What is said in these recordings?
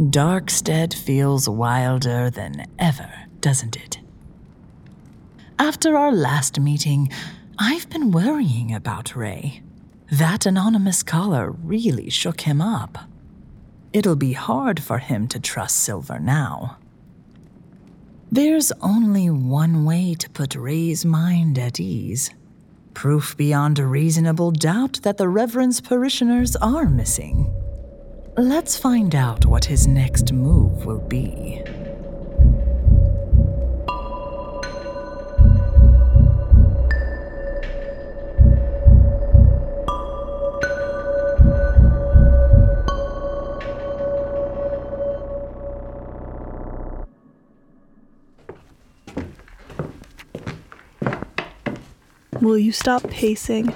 Darkstead feels wilder than ever, doesn't it? After our last meeting, I've been worrying about Ray. That anonymous caller really shook him up. It'll be hard for him to trust Silver now. There's only one way to put Ray's mind at ease proof beyond a reasonable doubt that the Reverend's parishioners are missing. Let's find out what his next move will be. Will you stop pacing?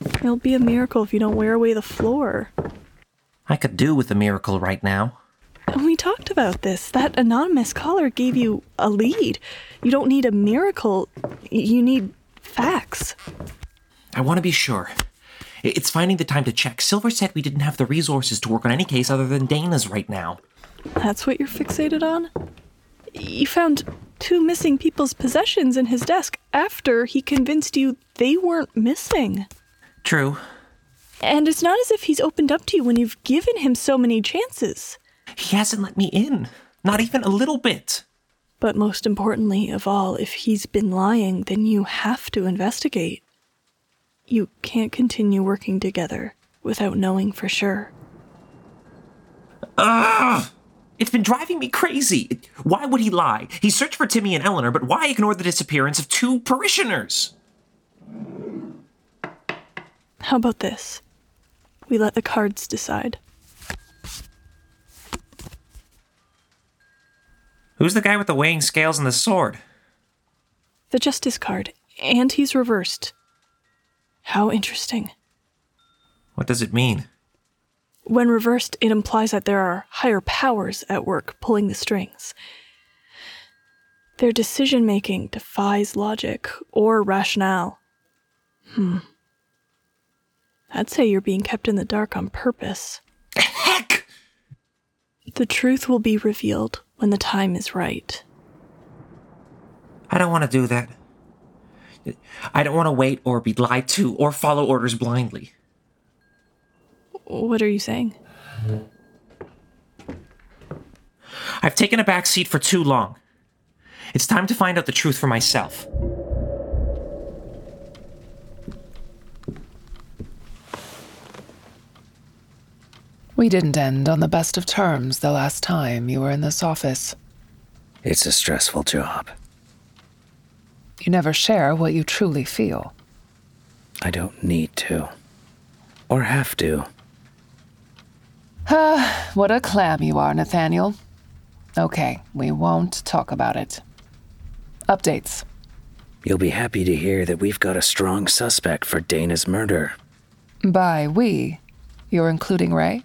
It'll be a miracle if you don't wear away the floor. I could do with a miracle right now. We talked about this. That anonymous caller gave you a lead. You don't need a miracle, you need facts. I want to be sure. It's finding the time to check. Silver said we didn't have the resources to work on any case other than Dana's right now. That's what you're fixated on? You found two missing people's possessions in his desk after he convinced you they weren't missing. True. And it's not as if he's opened up to you when you've given him so many chances. He hasn't let me in. Not even a little bit. But most importantly of all, if he's been lying, then you have to investigate. You can't continue working together without knowing for sure. Ugh! It's been driving me crazy. Why would he lie? He searched for Timmy and Eleanor, but why ignore the disappearance of two parishioners? How about this? We let the cards decide. Who's the guy with the weighing scales and the sword? The Justice card, and he's reversed. How interesting. What does it mean? When reversed, it implies that there are higher powers at work pulling the strings. Their decision making defies logic or rationale. Hmm. I'd say you're being kept in the dark on purpose. Heck! The truth will be revealed when the time is right. I don't want to do that. I don't want to wait or be lied to or follow orders blindly. What are you saying? I've taken a back seat for too long. It's time to find out the truth for myself. We didn't end on the best of terms the last time you were in this office. It's a stressful job. You never share what you truly feel. I don't need to. Or have to. Ah, What a clam you are, Nathaniel. Okay, we won't talk about it. Updates. You'll be happy to hear that we've got a strong suspect for Dana's murder. By we, you're including Ray?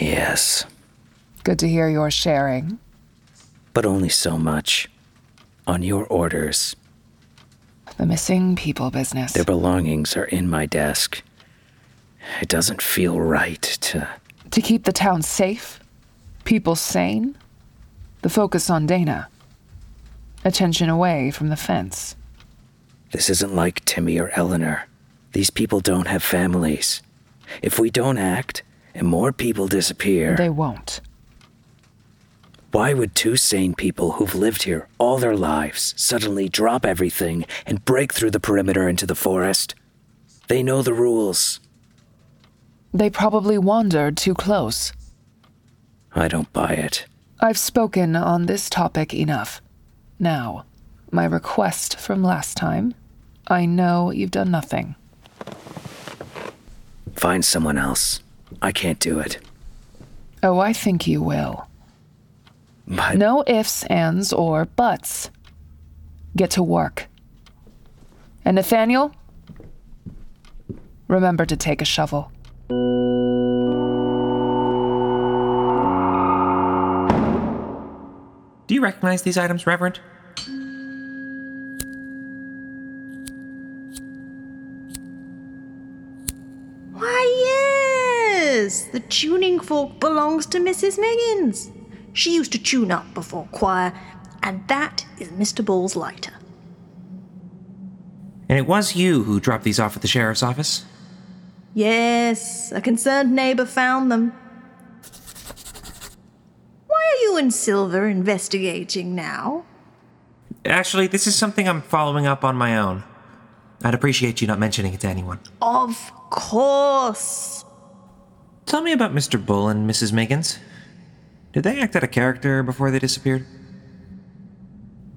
Yes, Good to hear you're sharing. but only so much. On your orders. The missing people business. Their belongings are in my desk. It doesn't feel right to. To keep the town safe, people sane, the focus on Dana. Attention away from the fence. This isn't like Timmy or Eleanor. These people don't have families. If we don't act and more people disappear, They won't. why would two sane people who've lived here all their lives suddenly drop everything and break through the perimeter into the forest? They know the rules. They probably wandered too close. I don't buy it. I've spoken on this topic enough. Now, my request from last time. I know you've done nothing. Find someone else. I can't do it. Oh, I think you will. But No ifs, ands, or buts. Get to work. And Nathaniel, remember to take a shovel. Do you recognize these items, Reverend? Tuning fork belongs to Mrs. Miggins. She used to tune up before choir, and that is Mr. Bull's lighter. And it was you who dropped these off at the sheriff's office? Yes, a concerned neighbor found them. Why are you and Silver investigating now? Actually, this is something I'm following up on my own. I'd appreciate you not mentioning it to anyone. Of course. Tell me about Mr. Bull and Mrs. Miggins. Did they act out a character before they disappeared?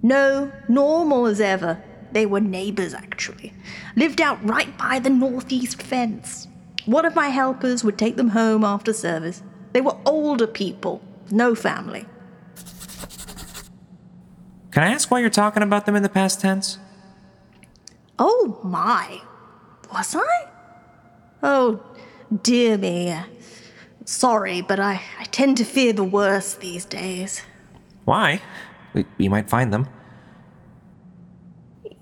No, normal as ever. They were neighbors, actually. Lived out right by the northeast fence. One of my helpers would take them home after service. They were older people, no family. Can I ask why you're talking about them in the past tense? Oh my. Was I? Oh, dear me. Sorry, but I, I tend to fear the worst these days. Why? We, we might find them.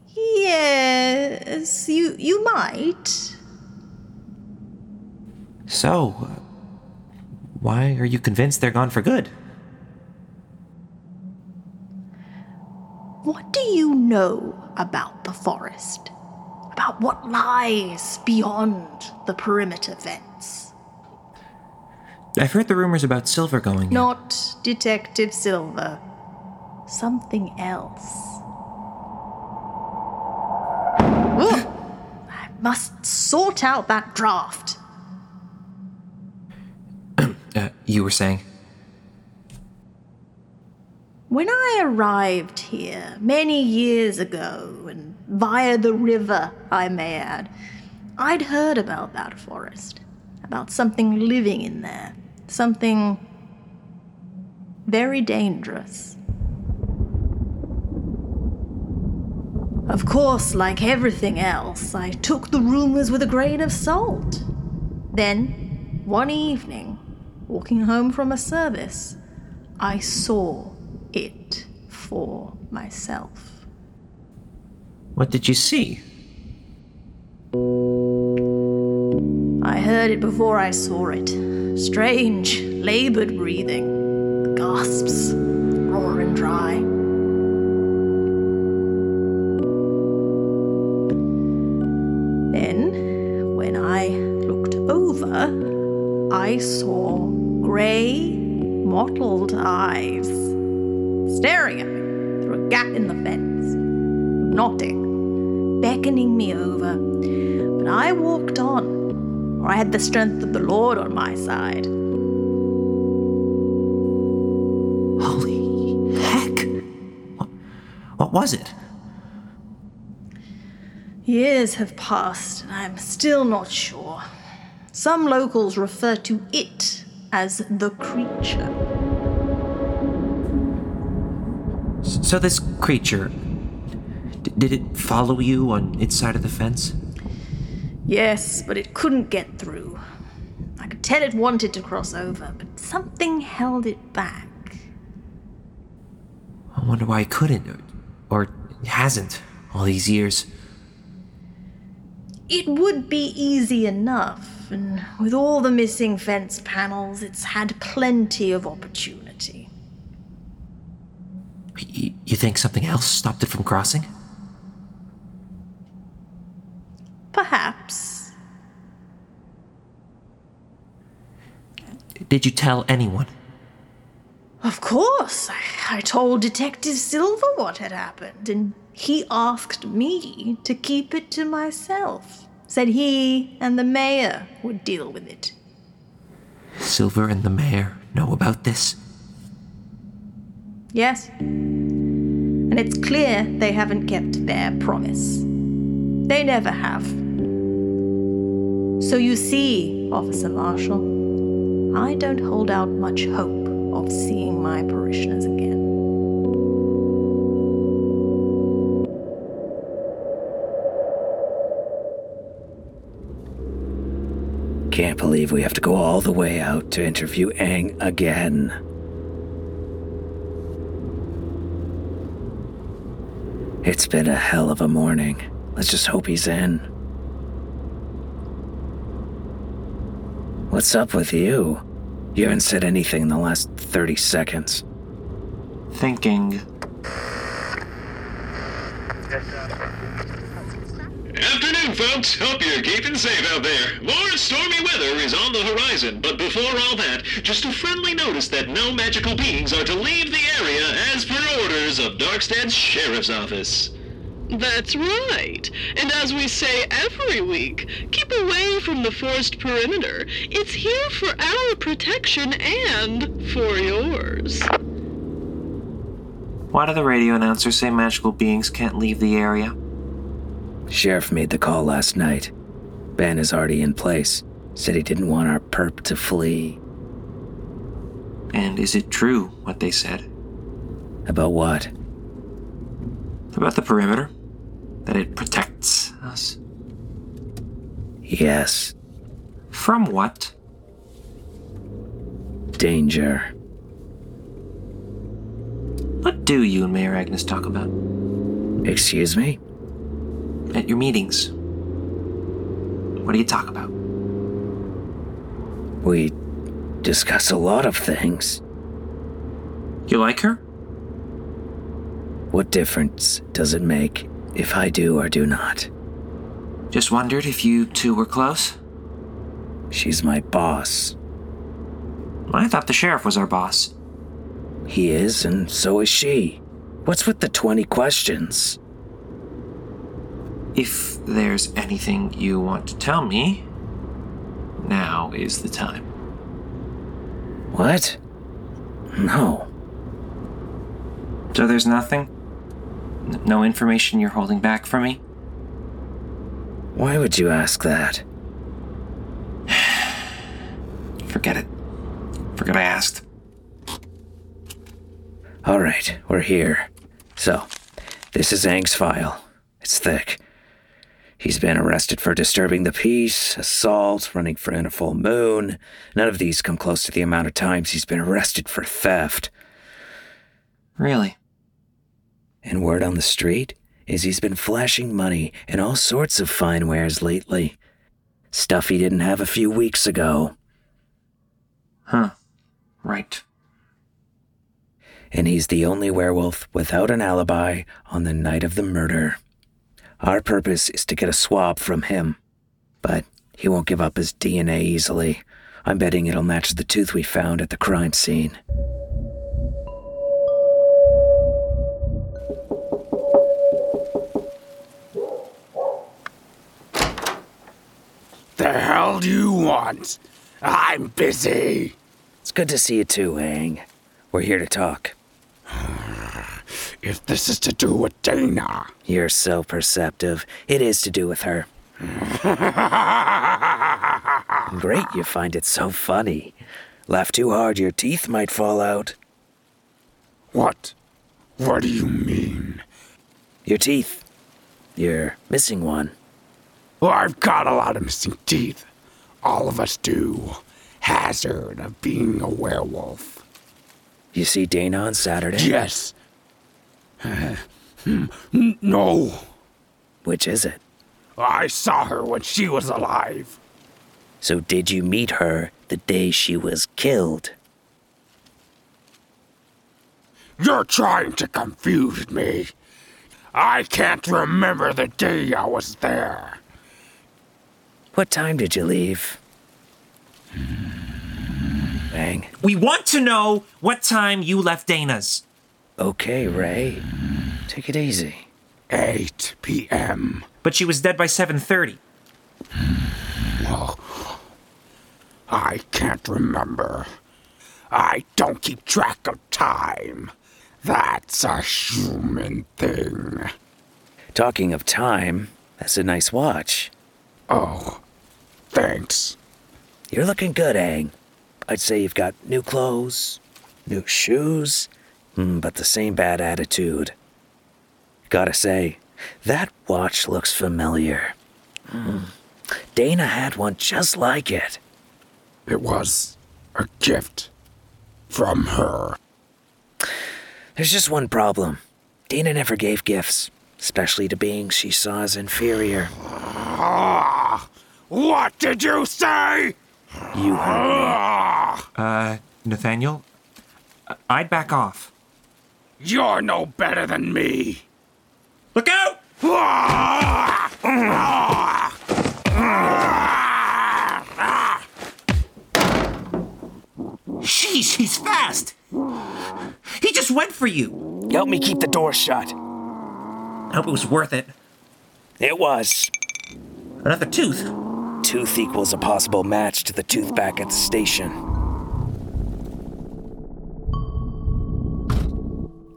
Yes, you you might. So, uh, why are you convinced they're gone for good? What do you know about the forest? About what lies beyond the perimeter fence? I've heard the rumors about Silver going. in. Not Detective Silver. Something else. I must sort out that draft. Uh, you were saying? When I arrived here many years ago, and via the river, I may add, I'd heard about that forest, about something living in there, something very dangerous. Of course, like everything else, I took the rumors with a grain of salt. Then, one evening, walking home from a service, I saw it for myself. What did you see? Heard it before I saw it. Strange, labored breathing, gasps, raw and dry. Then, when I looked over, I saw grey, mottled eyes staring at me through a gap in the fence, nodding, beckoning me over. But I walked on, I had the strength of the Lord on my side. Holy heck! What, what was it? Years have passed, and I'm still not sure. Some locals refer to it as the creature. So this creature, d- did it follow you on its side of the fence? Yes, but it couldn't get through. I could tell it wanted to cross over, but something held it back. I wonder why it couldn't, or, hasn't, all these years. It would be easy enough, and with all the missing fence panels, it's had plenty of opportunity. Y- you think something else stopped it from crossing? Perhaps. Did you tell anyone? Of course, I, I told Detective Silver what had happened, and he asked me to keep it to myself. Said he and the mayor would deal with it. Silver and the mayor know about this? Yes. And it's clear they haven't kept their promise. They never have. So you see, Officer Marshall, I don't hold out much hope of seeing my parishioners again. Can't believe we have to go all the way out to interview Aang again. It's been a hell of a morning. Let's just hope he's in. What's up with you? You haven't said anything in the last 30 seconds. Thinking. Afternoon, folks. Hope you're keeping safe out there. More stormy weather is on the horizon, but before all that, just a friendly notice that no magical beings are to leave the area as per orders of Darkstead's Sheriff's Office. That's right. And as we say every week, keep away from the forest perimeter. It's here for our protection and for yours. Why do the radio announcers say magical beings can't leave the area? Sheriff made the call last night. Ben is already in place. Said he didn't want our perp to flee. And is it true what they said? About what? About the perimeter? That it protects us? Yes, From what? danger. What do you and Mayor Agnes talk about? Excuse me? At your meetings? What do you talk about? We discuss a lot of things. You like her? What difference does it make if I do or do not? Just wondered if you two were close. She's my boss. I thought the sheriff was our boss. He is, and so is she. What's with the 20 questions? If there's anything you want to tell me, now is the time. What? No. So there's nothing? No information you're holding back from me? Why would you ask that? Forget it. Forget I asked. All right, we're here. So, this is Aang's file. It's thick. He's been arrested for disturbing the peace, assault, running for in a full moon. None of these come close to the amount of times he's been arrested for theft. Really? And word on the street is he's been flashing money and all sorts of fine wares lately. Stuff he didn't have a few weeks ago. Huh. Right. and he's the only werewolf without an alibi on the night of the murder. Our purpose is to get a swab from him, but he won't give up his DNA easily. I'm betting it'll match the tooth we found at the crime scene. The hell do you want? I'm busy. It's good to see you too, Aang. We're here to talk. If this is to do with Dana, You're so perceptive. It is to do with her. Great, you find it so funny. Laugh too hard, your teeth might fall out. what? What do you mean? Your teeth. You're missing one. Well, I've got a lot of missing teeth. All of us do. Hazard of being a werewolf. You see Dana on Saturday? Yes. Hmm, no. Which is it? I saw her when she was alive. So, did you meet her the day she was killed? You're trying to confuse me. I can't remember the day I was there. What time did you leave? Bang. We want to know what time you left Dana's. Okay, Ray. Take it easy. 8 p.m. But she was dead by 7:30. I can't remember. I don't keep track of time. That's a human thing. Talking of time, that's a nice watch. Oh, thanks. You're looking good, Aang. I'd say you've got new clothes, new shoes, mm, but the same bad attitude. Gotta say, that watch looks familiar. Mm. Dana had one just like it. It was a gift from her. There's just one problem. Dana never gave gifts, especially to beings she saw as inferior. Ah, what did you say? You heard Uh, Nathaniel, I- I'd back off. You're no better than me. Look out! Sheesh, he's fast! He just went for you! Help me keep the door shut. I hope it was worth it. It was. Another tooth. Tooth equals a possible match to the tooth back at the station.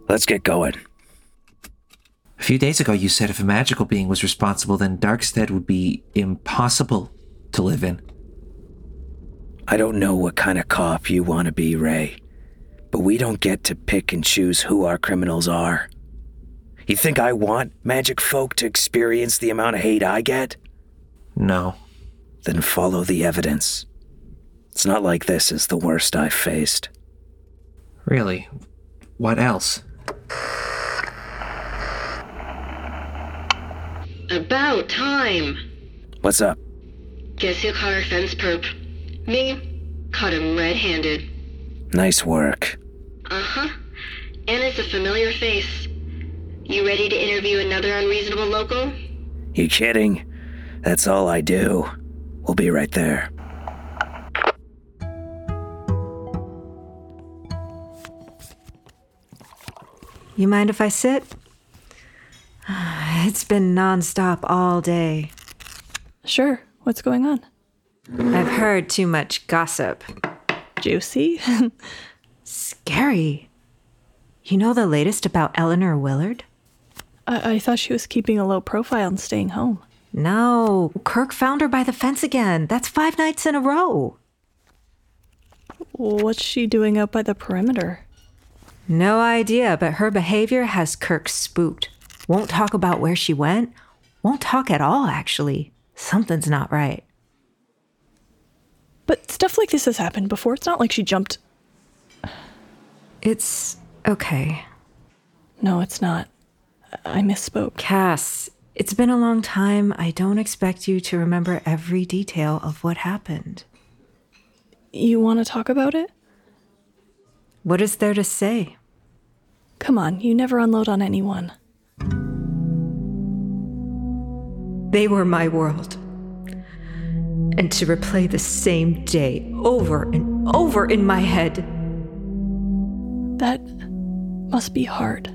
Let's get going. A few days ago, you said if a magical being was responsible, then Darkstead would be impossible to live in. I don't know what kind of cop you want to be, Ray, but we don't get to pick and choose who our criminals are. You think I want magic folk to experience the amount of hate I get? No. Then follow the evidence. It's not like this is the worst I've faced. Really? What else? About time. What's up? Guess who caught our fence perp? Me. Caught him red-handed. Nice work. Uh-huh. And it's a familiar face. You ready to interview another unreasonable local? You kidding? That's all I do. We'll be right there. You mind if I sit? It's been nonstop all day. Sure. What's going on? I've heard too much gossip. Juicy? Scary. You know the latest about Eleanor Willard? I-, I thought she was keeping a low profile and staying home. No, Kirk found her by the fence again. That's five nights in a row. What's she doing out by the perimeter? No idea, but her behavior has Kirk spooked. Won't talk about where she went. Won't talk at all, actually. Something's not right. But stuff like this has happened before. It's not like she jumped. It's okay. No, it's not. I misspoke. Cass, it's been a long time. I don't expect you to remember every detail of what happened. You want to talk about it? What is there to say? Come on, you never unload on anyone. They were my world. And to replay the same day over and over in my head. That must be hard.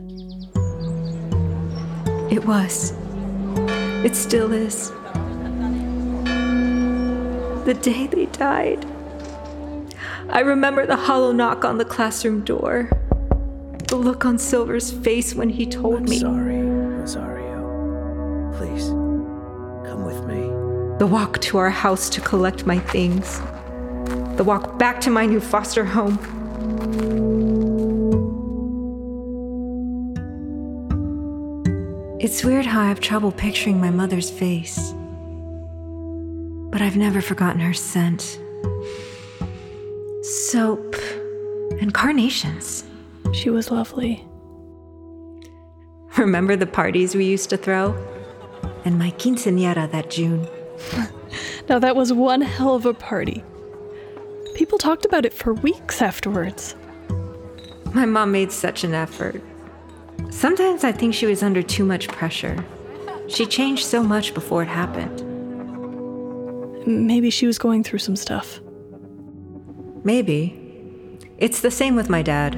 It was. It still is. The day they died. I remember the hollow knock on the classroom door. The look on Silver's face when he told I'm me. sorry, Rosario. Please, come with me. The walk to our house to collect my things. The walk back to my new foster home. It's weird how I have trouble picturing my mother's face. But I've never forgotten her scent. Soap and carnations. She was lovely. Remember the parties we used to throw? And my quinceañera that June. Now, that was one hell of a party. People talked about it for weeks afterwards. My mom made such an effort. Sometimes I think she was under too much pressure. She changed so much before it happened. Maybe she was going through some stuff. Maybe. It's the same with my dad.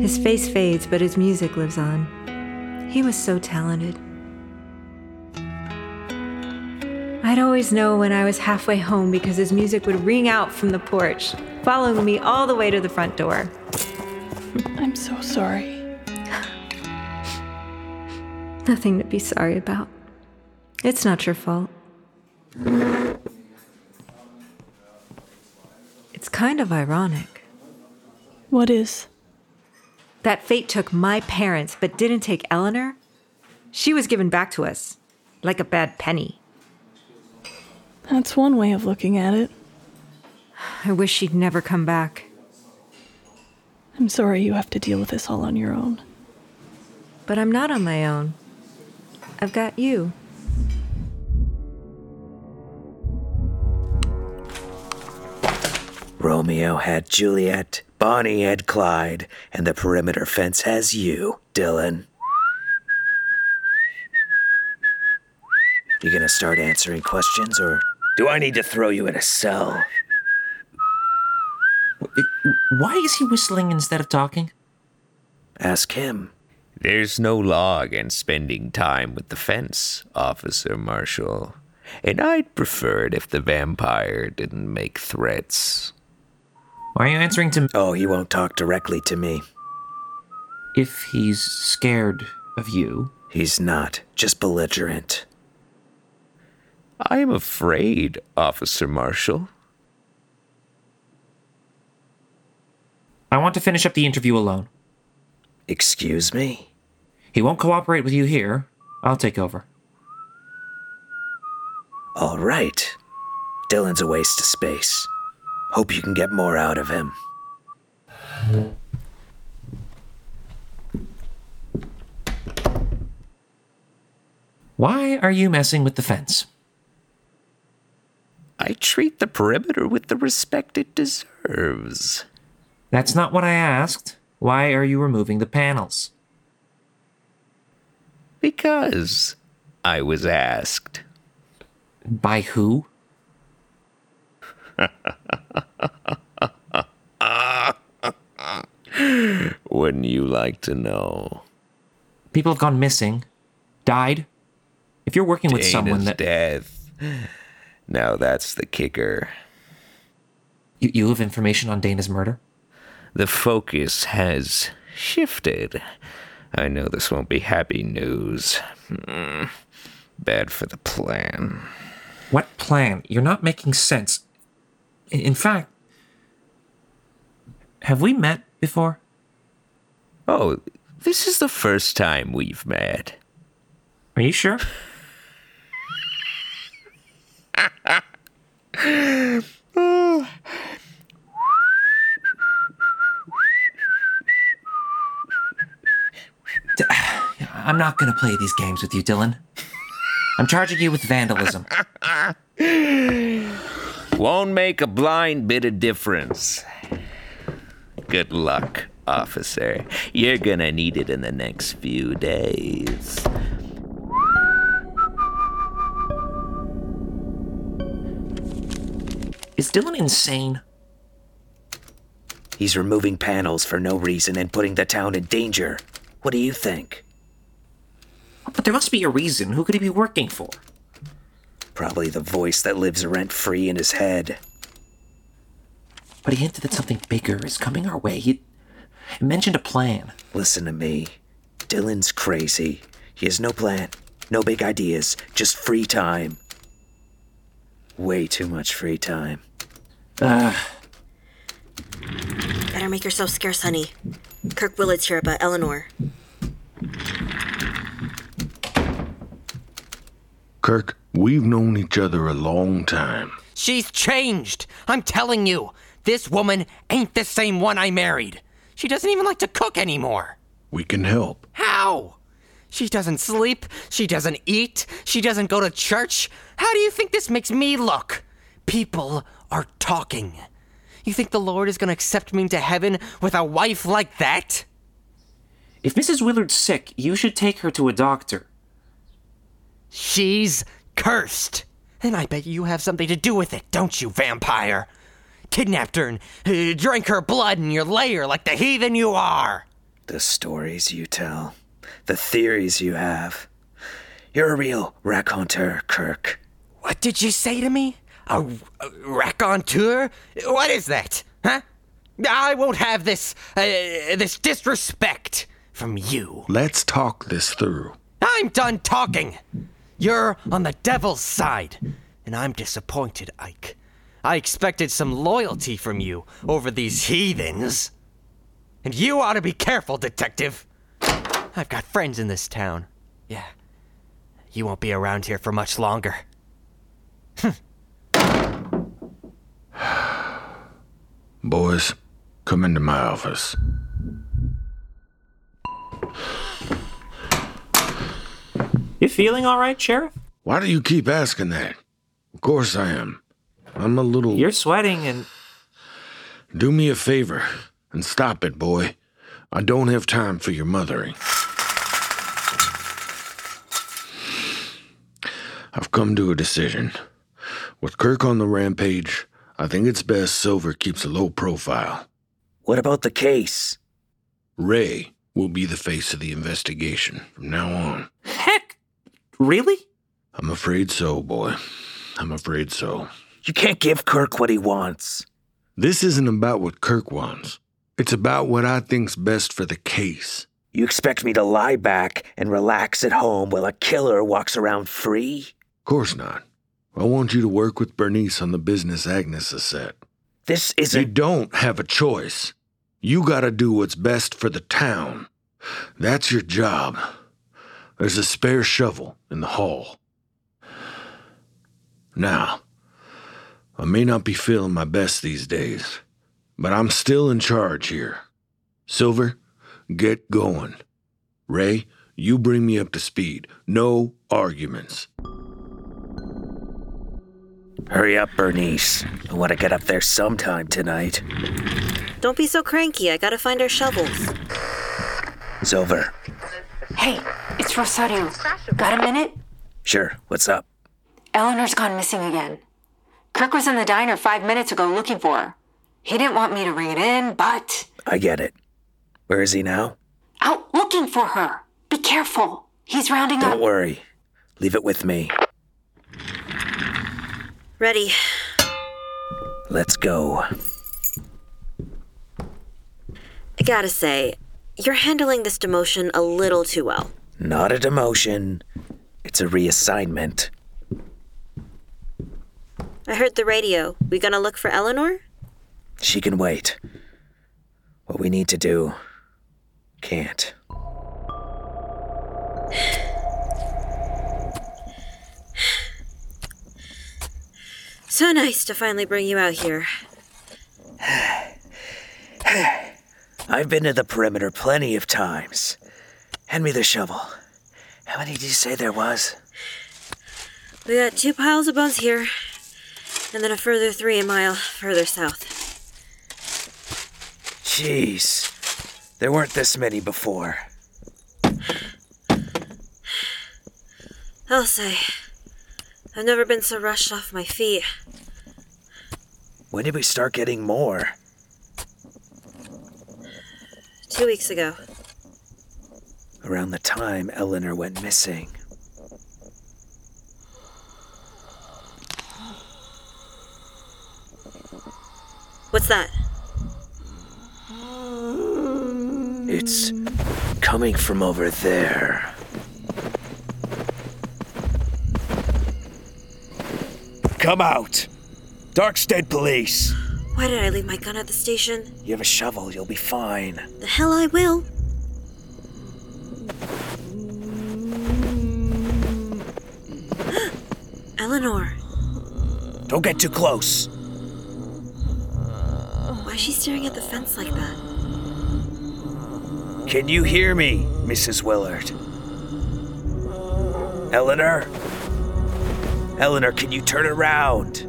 His face fades, but his music lives on. He was so talented. I'd always know when I was halfway home because his music would ring out from the porch, following me all the way to the front door. I'm so sorry. Nothing to be sorry about. It's not your fault. It's kind of ironic. What is? That fate took my parents but didn't take Eleanor. She was given back to us, like a bad penny. That's one way of looking at it. I wish she'd never come back. I'm sorry you have to deal with this all on your own. But I'm not on my own. I've got you. Romeo had Juliet, Bonnie had Clyde, and the perimeter fence has you, Dylan. You gonna start answering questions, or do I need to throw you in a cell? Why is he whistling instead of talking? Ask him. There's no law against spending time with the fence, Officer Marshall. And I'd prefer it if the vampire didn't make threats. Why are you answering to me? Oh, he won't talk directly to me. if he's scared of you? He's not, just belligerent. I'm afraid, Officer Marshall. I want to finish up the interview alone. Excuse me? He won't cooperate with you here. I'll take over. All right. Dylan's a waste of space. Hope you can get more out of him. Why are you messing with the fence? I treat the perimeter with the respect it deserves. That's not what I asked. Why are you removing the panels? Because I was asked. By who? Wouldn't you like to know? People have gone missing, died. If you're working with Dana's someone that death. Now that's the kicker. you, you have information on Dana's murder, The focus has shifted. I know this won't be happy news. Hmm. Bad for the plan. what plan? You're not making sense. In, fact, have we met before? Oh, this is the first time we've met. Are you sure? D- I'm not gonna play these games with you, Dylan. I'm charging you with vandalism. Won't make a blind bit of difference. Good luck, officer. You're gonna need it in the next few days. Is Dylan insane? He's removing panels for no reason and putting the town in danger. What do you think? But there must be a reason. Who could he be working for? Probably the voice that lives rent free in his head. But he hinted that something bigger is coming our way. He, he mentioned a plan. Listen to me. Dylan's crazy. He has no plan, no big ideas, just free time. Way too much free time. Ugh. Better make yourself scarce, honey. Kirk Willard's here about Eleanor. Kirk, we've known each other a long time. She's changed. I'm telling you, this woman ain't the same one I married. She doesn't even like to cook anymore. We can help. How? She doesn't sleep. She doesn't eat. She doesn't go to church. How do you think this makes me look? People are talking. You think the Lord is going to accept me into heaven with a wife like that? If Mrs. Willard's sick, you should take her to a doctor. She's cursed. And I bet you have something to do with it, don't you, vampire? Kidnapped her and uh, drank her blood in your lair like the heathen you are. The stories you tell, the theories you have. You're a real raconteur, Kirk. What did you say to me? A, a raconteur? What is that? Huh? I won't have this, uh, this disrespect from you. Let's talk this through. I'm done talking. You're on the devil's side, and I'm disappointed, Ike. I expected some loyalty from you over these heathens. And you ought to be careful, detective. I've got friends in this town. Yeah. You won't be around here for much longer. Boys, come into my office. You feeling all right, Sheriff? Why do you keep asking that? Of course I am. I'm a little. You're sweating and. Do me a favor and stop it, boy. I don't have time for your mothering. I've come to a decision. With Kirk on the rampage, I think it's best Silver keeps a low profile. What about the case? Ray will be the face of the investigation from now on. Heck! Really? I'm afraid so, boy. I'm afraid so. You can't give Kirk what he wants. This isn't about what Kirk wants. It's about what I think's best for the case. You expect me to lie back and relax at home while a killer walks around free? Of course not. I want you to work with Bernice on the business Agnes has set. This isn't. You don't have a choice. You gotta do what's best for the town. That's your job. There's a spare shovel in the hall. Now, I may not be feeling my best these days, but I'm still in charge here. Silver, get going. Ray, you bring me up to speed. No arguments. Hurry up, Bernice. I want to get up there sometime tonight. Don't be so cranky. I gotta find our shovels. Silver. Hey, it's Rosario. Got a minute? Sure, what's up? Eleanor's gone missing again. Kirk was in the diner five minutes ago looking for her. He didn't want me to ring it in, but I get it. Where is he now? out looking for her. Be careful. He's rounding up. Don't worry. Leave it with me. Ready. Let's go. I gotta say, you're handling this demotion a little too well. Not a demotion, it's a reassignment. I heard the radio. We gonna look for Eleanor? She can wait. What we need to do can't. So nice to finally bring you out here. I've been to the perimeter plenty of times. Hand me the shovel. How many did you say there was? We got two piles of bones here, and then a further three a mile further south. Jeez. There weren't this many before. I'll say, I've never been so rushed off my feet. When did we start getting more? Two weeks ago. Around the time Eleanor went missing. What's that? It's coming from over there. Come out! Darkstead Police! Why did I leave my gun at the station? You have a shovel, you'll be fine. The hell I will. Eleanor, Don't get too close. why is she staring at the fence like that? Can you hear me, Mrs. Willard? Eleanor? Eleanor, can you turn around?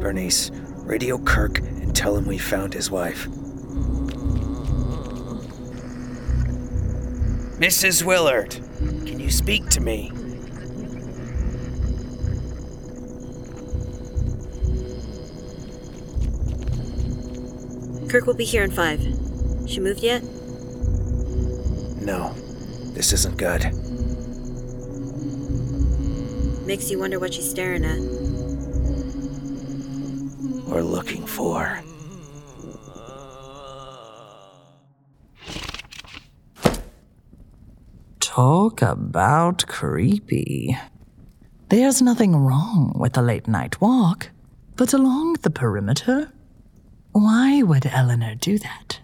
Bernice, radio Kirk and tell him we found his wife. Mrs. Willard, can you speak to me? Kirk will be here in five. She moved yet? No, this isn't good. Makes you wonder what she's staring at. Or looking for. Talk about creepy. There's nothing wrong with a late night walk, but along the perimeter? Why would Eleanor do that?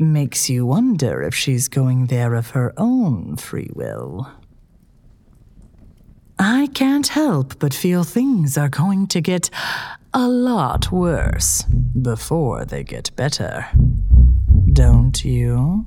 Makes you wonder if she's going there of her own free will. I can't help but feel things are going to get a lot worse before they get better. Don't you?